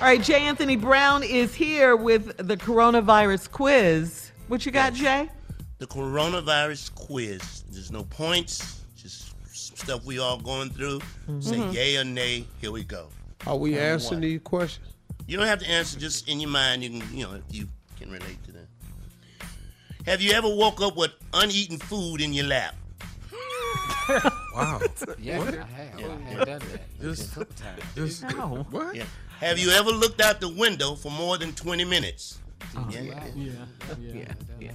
All right, Jay Anthony Brown is here with the coronavirus quiz. What you got, Jay? The coronavirus quiz. There's no points, just stuff we all going through. Say Mm-hmm. yay or nay. Here we go. Are we Number answering one. these questions? You don't have to answer just in your mind. You can, you know, if you can relate to that. Have you ever woke up with uneaten food in your lap? Wow. Yeah, What? I have. I have done that. Just- a couple times. Just, No. What? Yeah. Have you ever looked out the window for more than 20 minutes? Yeah. Yeah, yeah, yeah.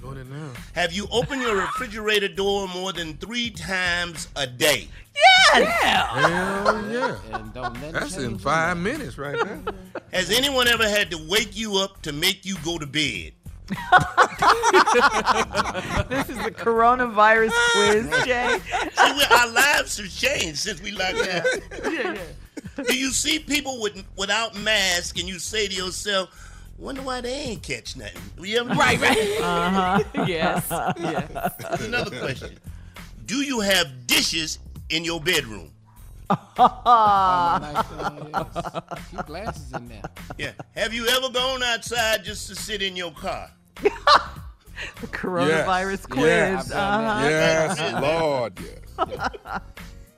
Going uh-huh. in now. Have you opened your refrigerator door more than three times a day? Yeah, Hell yeah. And don't nothing That's in five minutes right there. Has anyone ever had to wake you up to make you go to bed? This is the coronavirus quiz, Jay. See, we, our lives have changed since we locked down. Do you see people with without masks and you say to yourself, "Wonder why they ain't catch nothing"? You ever right, right. Uh-huh. Yes. yes. Another question: Do you have dishes in your bedroom? Nice thing a few glasses in there. Yeah. Have you ever gone outside just to sit in your car? The coronavirus quiz. Yeah, uh-huh. Yes, Lord, yes.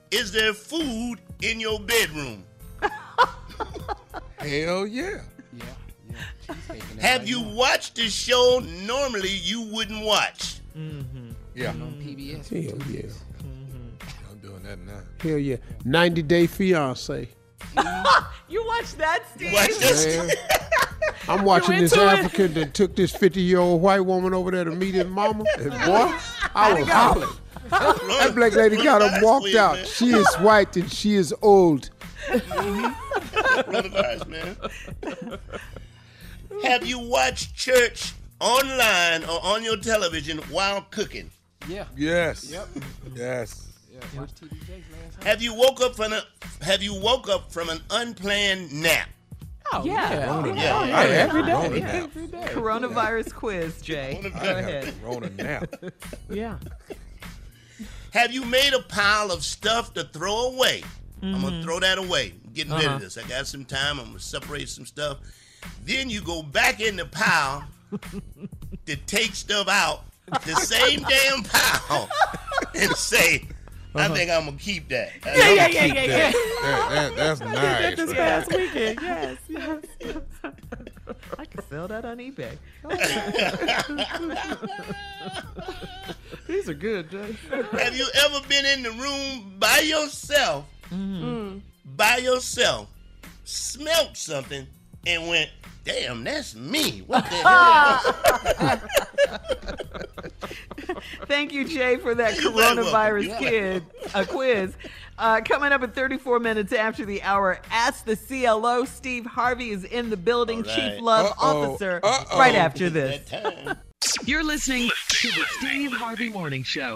Is there food in your bedroom? Hell yeah. Yeah, yeah. Cheesecake in there Have you now. watched a show normally you wouldn't watch? Yeah. on PBS? Hell yeah. Weeks. That now. Hell yeah. 90 Day Fiance. You watched that, Steve? Watch this. I'm watching this into it? African that took this 50 year old white woman over there to meet his mama. And boy, I was hollering. That black lady got up, walked out. She is white and she is old. Mm-hmm. Coronavirus, man. Have you watched church online or on your television while cooking? Yeah. Yes. Yep. Yes. Yeah. Watch TD Jakes last night. Have you woke up from a Have you woke up from an unplanned nap? Oh, yeah. Oh, Yeah. I Every day. Rona nap. Every day. Coronavirus quiz, Jay. Go I I ahead. have Rona nap. Yeah. Have you made a pile of stuff to throw away? I'm Mm-hmm. gonna throw that away. I'm getting rid Uh-huh. of this. I got some time. I'm gonna separate some stuff. Then you go back in the pile to take stuff out, the same damn pile, and say, I think I'm gonna keep that. Uh-huh. Yeah, yeah, yeah, yeah, that. yeah. That, that, that's I did nice. this right past weekend. Yes, yes, yes. I can sell that on eBay. These are good, Jay. Have you ever been in the room by yourself, Mm-hmm. by yourself, smelt something, and went, "Damn, that's me." What the hell? Thank you, Jay, for that You're very welcome. coronavirus You're kid a quiz. Uh, coming up at 34 minutes after the hour, ask the CLO. Steve Harvey is in the building, All right. Chief Love Uh-oh. Officer, Uh-oh. right after this. You're listening to the Steve Harvey Morning Show.